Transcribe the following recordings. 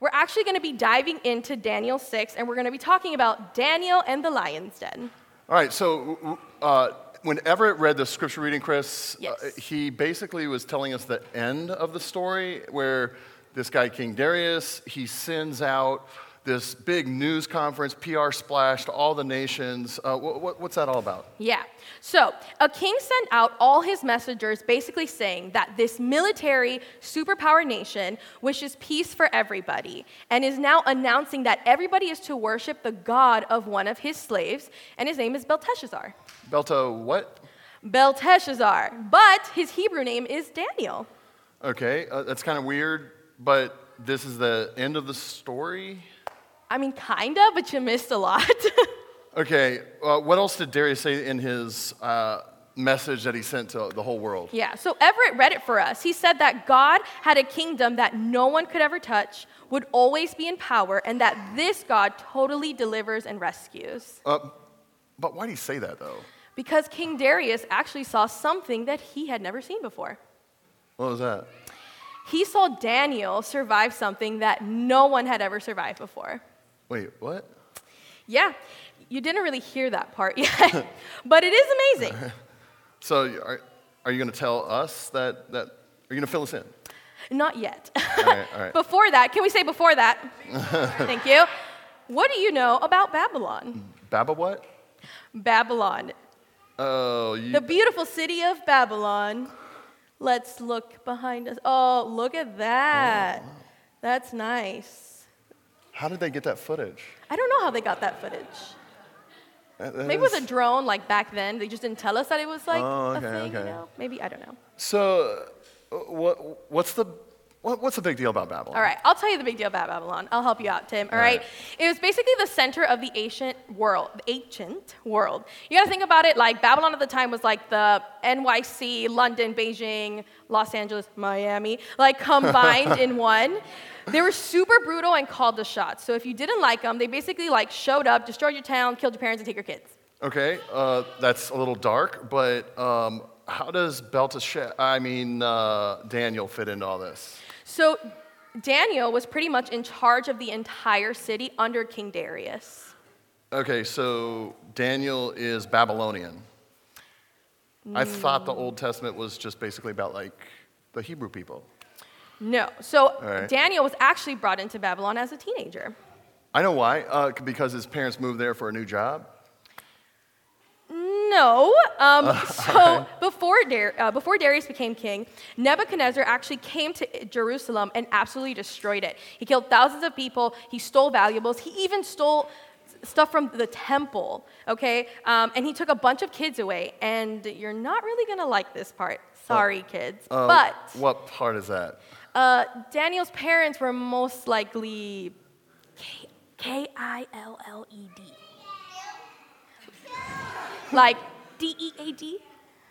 We're actually going to be diving into Daniel 6, and we're going to be talking about Daniel and the lion's den. All right, so uh, when Everett read the scripture reading, Chris, Yes. uh, he basically was telling us the end of the story where this guy, King Darius, he sends out this big news conference, PR splash to all the nations. Uh, what, what's that all about? Yeah. So, a king sent out all his messengers basically saying that this military superpower nation wishes peace for everybody and is now announcing that everybody is to worship the god of one of his slaves, and his name is Belteshazzar. Belto, what? Belteshazzar, but his Hebrew name is Daniel. Okay, uh, that's kind of weird, but this is the end of the story? I mean, kinda, but you missed a lot. Okay, uh, what else did Darius say in his uh, message that he sent to the whole world? yeah, so Everett read it for us. He said that God had a kingdom that no one could ever touch, would always be in power, and that this God totally delivers and rescues. Uh, but why did he say that, though? Because King Darius actually saw something that he had never seen before. What was that? He saw Daniel survive something that no one had ever survived before. Wait, what? Yeah, you didn't really hear that part yet, but it is amazing. So, are, are you going to tell us that, that? Are you going to fill us in? Not yet. All right, all right. before that, can we say before that? Thank you. What do you know about Babylon? Baba what? Babylon, Oh, you, the beautiful city of Babylon. Let's look behind us. Oh, look at that. Oh, That's nice. How did they get that footage? I don't know how they got that footage. That- that Maybe it was a drone like back then. They just didn't tell us that it was like Oh, a okay, thing, you know? Maybe, I don't know. So, uh, what, what's, the, what's the big deal about Babylon? All right, I'll tell you the big deal about Babylon. I'll help you out, Tim. All All right. right. It was basically the center of the ancient world, the ancient world. You got to think about it like Babylon at the time was like the NYC, London, Beijing, Los Angeles, Miami, like combined in one. They were super brutal and called the shots. So if you didn't like them, they basically like showed up, destroyed your town, killed your parents, and take your kids. Okay, uh, that's a little dark, but um, how does Belteshazzar, I mean, uh, Daniel fit into all this? So Daniel was pretty much in charge of the entire city under King Darius. Okay, so Daniel is Babylonian. I thought the Old Testament was just basically about like the Hebrew people. No. So right. Daniel was actually brought into Babylon as a teenager. I know why, uh, because his parents moved there for a new job. No. Um, so before, Dar- uh, before Darius became king, Nebuchadnezzar actually came to Jerusalem and absolutely destroyed it. He killed thousands of people. He stole valuables. He even stole stuff from the temple. Okay, um, and he took a bunch of kids away. And you're not really gonna like this part. Sorry, kids. Uh, but what part is that? uh, Daniel's parents were most likely K I L L E D. Like D E A D?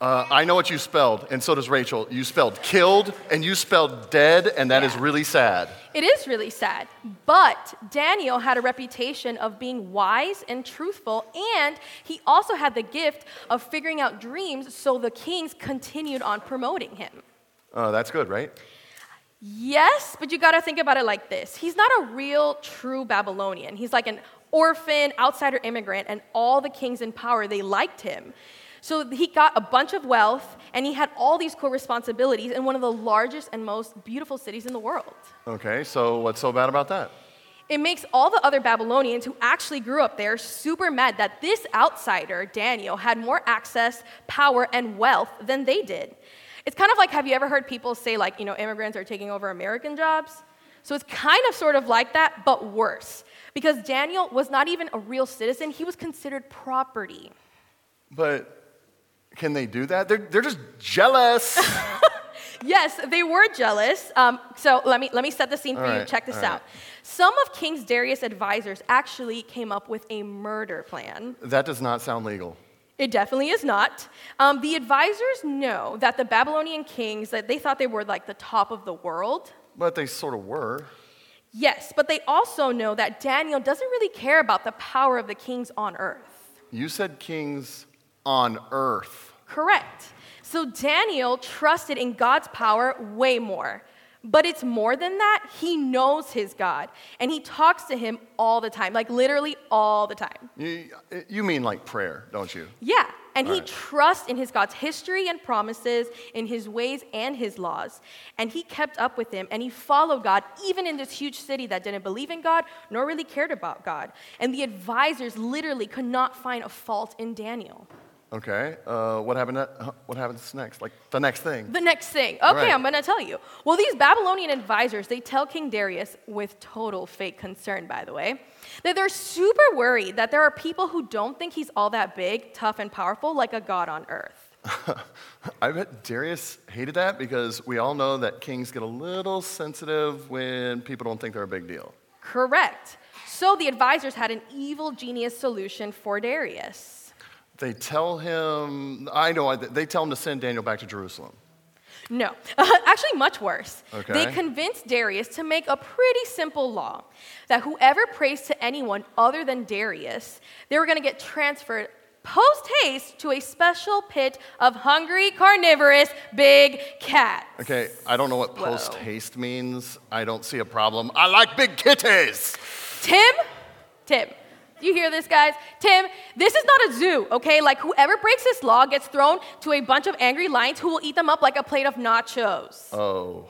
Uh, I know what you spelled, and so does Rachel. You spelled killed, and you spelled dead, and that is Yeah. really sad. It is really sad. But Daniel had a reputation of being wise and truthful, and he also had the gift of figuring out dreams, so the kings continued on promoting him. Uh, that's good, right? Yes, but you gotta think about it like this he's not a real, true Babylonian. He's like an orphan, outsider immigrant, and all the kings in power, they liked him. So he got a bunch of wealth, and he had all these cool responsibilities in one of the largest and most beautiful cities in the world. Okay, so what's so bad about that? It makes all the other Babylonians who actually grew up there super mad that this outsider, Daniel, had more access, power, and wealth than they did. It's kind of like have you ever heard people say, like, you know, immigrants are taking over American jobs? So it's kind of sort of like that, but worse. Because Daniel was not even a real citizen, he was considered property. But can they do that? They're, they're just jealous. Yes, they were jealous. Um, so let me, let me set the scene for All you. right, Check this all right. out. Some of King Darius' advisors actually came up with a murder plan. that does not sound legal. It definitely is not. Um, the advisors know that the Babylonian kings that they thought they were like the top of the world. But they sort of were. Yes, but they also know that Daniel doesn't really care about the power of the kings on earth. You said kings on earth. Correct. So Daniel trusted in God's power way more. But it's more than that. He knows his God, and he talks to him all the time, like literally all the time. You, you mean like prayer, don't you? Yeah, and he Right. trusts in his God's history and promises, in his ways and his laws. And he kept up with him, and he followed God, even in this huge city that didn't believe in God nor really cared about God. And the advisors literally could not find a fault in Daniel. Okay. Uh, what happened? At, huh, what happens next? Like the next thing? The next thing. Okay, right. I'm going to tell you. Well, these Babylonian advisors, they tell King Darius, with total fake concern, by the way, that they're super worried that there are people who don't think he's all that big, tough, and powerful like a god on earth. I bet Darius hated that because we all know that kings get a little sensitive when people don't think they're a big deal. Correct. So the advisors had an evil genius solution for Darius. They tell him, I know, they tell him to send Daniel back to Jerusalem. No, actually, much worse. Okay. They convinced Darius to make a pretty simple law that whoever prays to anyone other than Darius, they were going to get transferred post haste to a special pit of hungry, carnivorous, big cats. Okay, I don't know what post haste means. I don't see a problem. I like big kitties. Tim, Tim, you hear this, guys? Tim, this is not a zoo, okay? Like, whoever breaks this law gets thrown to a bunch of angry lions who will eat them up like a plate of nachos. Oh,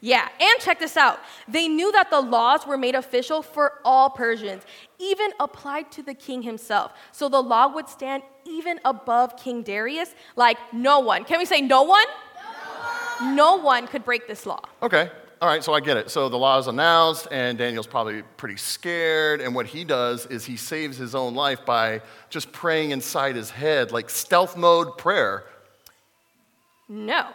Yeah, and check this out. They knew that the laws were made official for all Persians, even applied to the king himself. So the law would stand even above King Darius. Like, no one, can we say no one? No one, no one could break this law. okay. All right, so I get it. So the law is announced, and Daniel's probably pretty scared. And what he does is he saves his own life by just praying inside his head, like stealth mode prayer. No.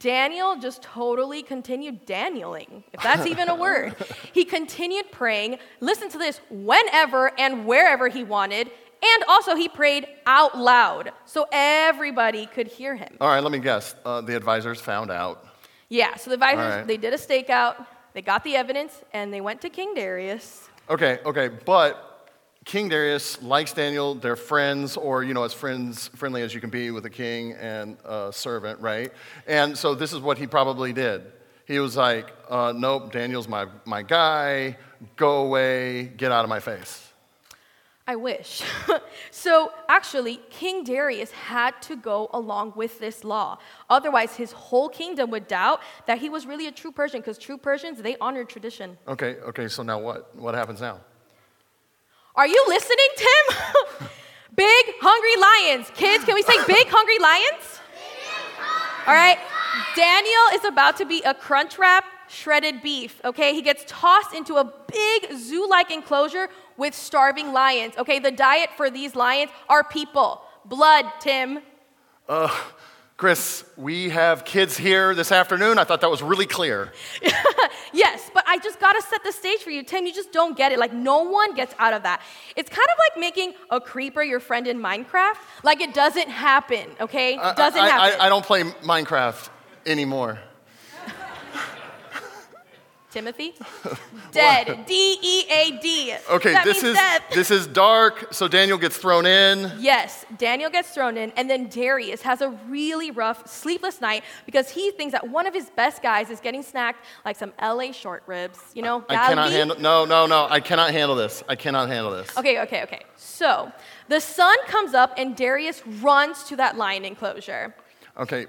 Daniel just totally continued Danieling, if that's even a word. He continued praying, listen to this, whenever and wherever he wanted, and also he prayed out loud so everybody could hear him. All right, let me guess. Uh, the advisors found out. Yeah, so the advisors, right. they did a stakeout, they got the evidence, and they went to King Darius. Okay, okay, but King Darius likes Daniel. They're friends, or you know, as friends, friendly as you can be with a king and a servant, right? And so this is what he probably did. He was like, uh, "Nope, Daniel's my my guy. Go away. Get out of my face." I wish. so actually, King Darius had to go along with this law. Otherwise, his whole kingdom would doubt that he was really a true Persian, because true Persians, they honor tradition. Okay, okay. So now what? What happens now? Are you listening, Tim? big hungry lions. Kids, can we say big hungry lions? All right. Daniel is about to be a crunch wrap shredded beef, okay? He gets tossed into a big zoo like enclosure with starving lions, okay? The diet for these lions are people. Blood, Tim. Uh, Chris, we have kids here this afternoon. I thought that was really clear. Yes, but I just gotta set the stage for you, Tim. You just don't get it. Like, no one gets out of that. It's kind of like making a creeper your friend in Minecraft. Like, it doesn't happen, okay? I- doesn't I, happen. I, I don't play Minecraft anymore. Timothy? Dead. D E A D. Okay, That this means is death. this is dark. So Daniel gets thrown in. Yes, Daniel gets thrown in, and then Darius has a really rough, sleepless night because he thinks that one of his best guys is getting snacked like some LA short ribs. You know, I cannot Galli. handle. No, no, no. I cannot handle this. I cannot handle this. Okay, okay, okay. So the sun comes up, and Darius runs to that lion enclosure. Okay,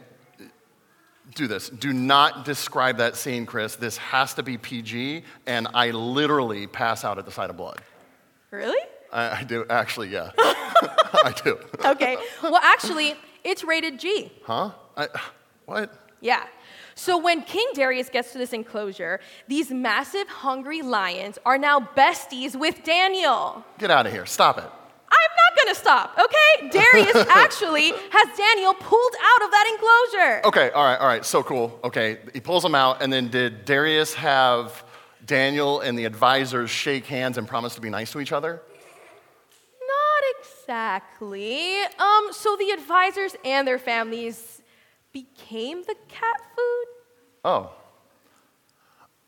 do this. Do not describe that scene, Chris. This has to be PG, and I literally pass out at the sight of blood. Really? I, I do, actually, yeah. I do. Okay. well, actually, it's rated G. Huh? I, what? Yeah. So when King Darius gets to this enclosure, these massive hungry lions are now besties with Daniel. Get out of here. Stop it. Not gonna stop, okay? Darius actually has Daniel pulled out of that enclosure. Okay, all right, all right. So cool. Okay, he pulls him out, and then did Darius have Daniel and the advisors shake hands and promise to be nice to each other? Not exactly. Um, so the advisors and their families became the cat food. Oh.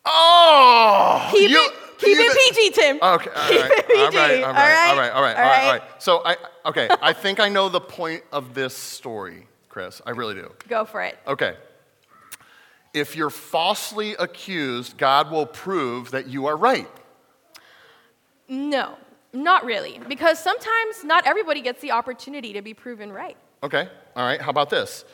Oh! Keep you- it, keep you- it PG, Tim. Okay, all Keep right, it all right, PG, all right, all right, all right, all right, all right. So I, okay, I think I know the point of this story, Chris. I really do. Go for it. Okay. If you're falsely accused, God will prove that you are right. No, not really. Because sometimes not everybody gets the opportunity to be proven right. Okay, all right, how about this?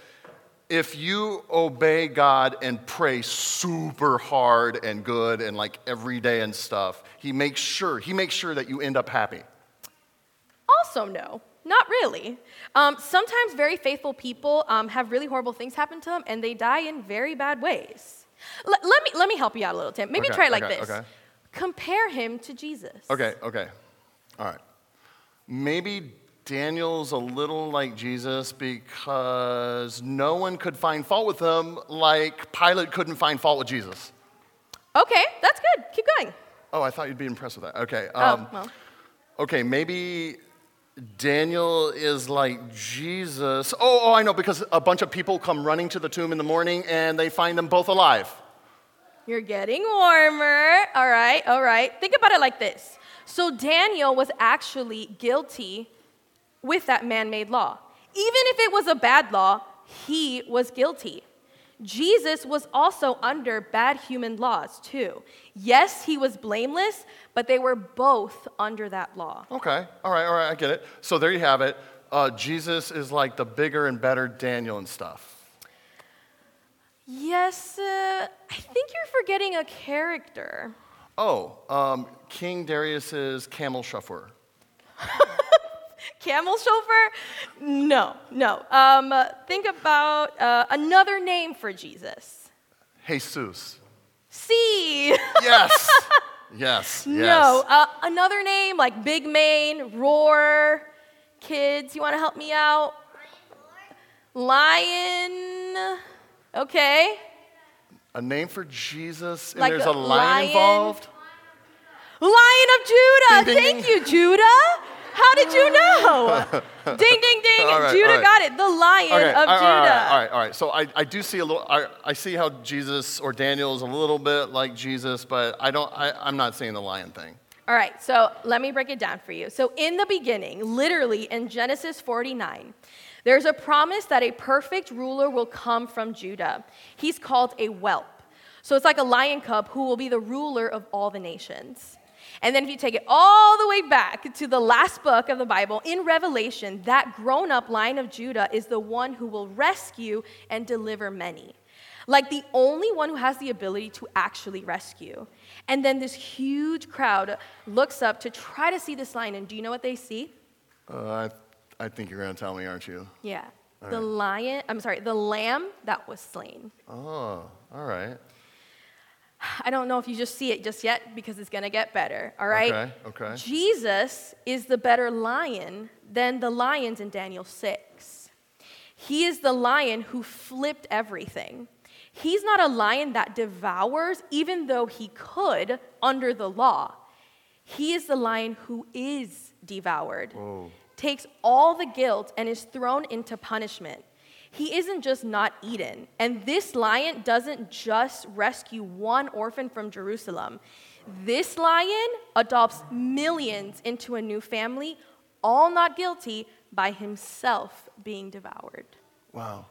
If you obey God and pray super hard and good and like every day and stuff, he makes sure, he makes sure that you end up happy. Also, no, not really. Um, sometimes very faithful people um, have really horrible things happen to them and they die in very bad ways. L- let, me, let me help you out a little, Tim. Maybe Okay, try it like okay, this okay. compare him to Jesus. Okay, okay. All right. Maybe Daniel's a little like Jesus because no one could find fault with him like Pilate couldn't find fault with Jesus. Okay, that's good. Keep going. Oh, I thought you'd be impressed with that. Okay. oh, Um, well. Okay, maybe Daniel is like Jesus. Oh, oh, I know, because a bunch of people come running to the tomb in the morning and they find them both alive. You're getting warmer. All right, all right. Think about it like this. So Daniel was actually guilty with that man made law. Even if it was a bad law, he was guilty. Jesus was also under bad human laws, too. Yes, he was blameless, but they were both under that law. Okay, all right, all right, I get it. So there you have it. Uh, Jesus is like the bigger and better Daniel and stuff. Yes, uh, I think you're forgetting a character. Oh, um, King Darius's camel chauffeur. Camel chauffeur? No, no. Um, uh, think about uh, another name for Jesus. Jesus. C. Yes. yes. no, uh, another name like Big Mane, Roar. Kids, you want to help me out? Lion. Okay. A name for Jesus, and Like there's a a lion, lion? involved. Lion of Judah. Ding, ding, Thank ding. you, Judah. How did you know? ding, ding, ding. Right, Judah right. got it. The lion Okay, of all right, Judah. all right, all right, all right. So I, I do see a little. I, I see how Jesus or Daniel is a little bit like Jesus, but I don't. I, I'm not seeing the lion thing. All right, so let me break it down for you. So, in the beginning, literally in Genesis 49, there's a promise that a perfect ruler will come from Judah. He's called a whelp. So, it's like a lion cub who will be the ruler of all the nations. And then, if you take it all the way back to the last book of the Bible, in Revelation, that grown up lion of Judah is the one who will rescue and deliver many like the only one who has the ability to actually rescue. And then this huge crowd looks up to try to see this lion, and do you know what they see? Uh, I, I think you're going to tell me, aren't you? Yeah, the lion, I'm sorry, the lamb that was slain. Oh, all right. I don't know if you just see it just yet because it's gonna get better, all right? Okay, okay. Jesus is the better lion than the lions in Daniel 6. He is the lion who flipped everything. He's not a lion that devours, even though he could under the law. He is the lion who is devoured, Whoa. takes all the guilt, and is thrown into punishment. He isn't just not eaten. And this lion doesn't just rescue one orphan from Jerusalem. This lion adopts millions into a new family, all not guilty, by himself being devoured. Wow.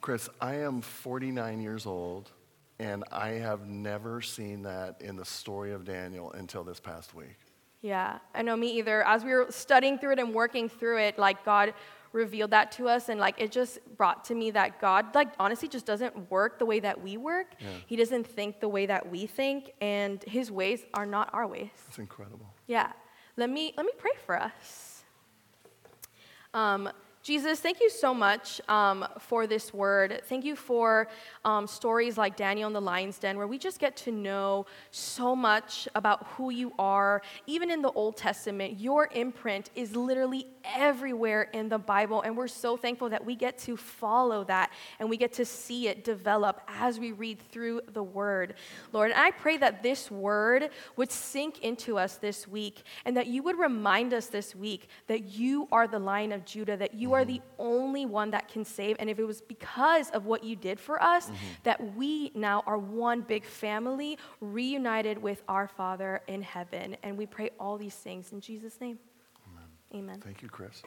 Chris, I am 49 years old, and I have never seen that in the story of Daniel until this past week. Yeah, I know me either. As we were studying through it and working through it, like God revealed that to us, and like it just brought to me that God, like honestly, just doesn't work the way that we work. He doesn't think the way that we think, and His ways are not our ways. It's incredible. Yeah. Let me let me pray for us. Um, Jesus, thank you so much um, for this word. Thank you for um, stories like Daniel in the Lion's Den, where we just get to know so much about who you are. Even in the Old Testament, your imprint is literally everywhere in the Bible, and we're so thankful that we get to follow that and we get to see it develop as we read through the word. Lord, and I pray that this word would sink into us this week and that you would remind us this week that you are the Lion of Judah, that you are the only one that can save. And if it was because of what you did for us, mm-hmm. that we now are one big family reunited with our Father in heaven. And we pray all these things in Jesus' name. Amen. Thank you, Chris.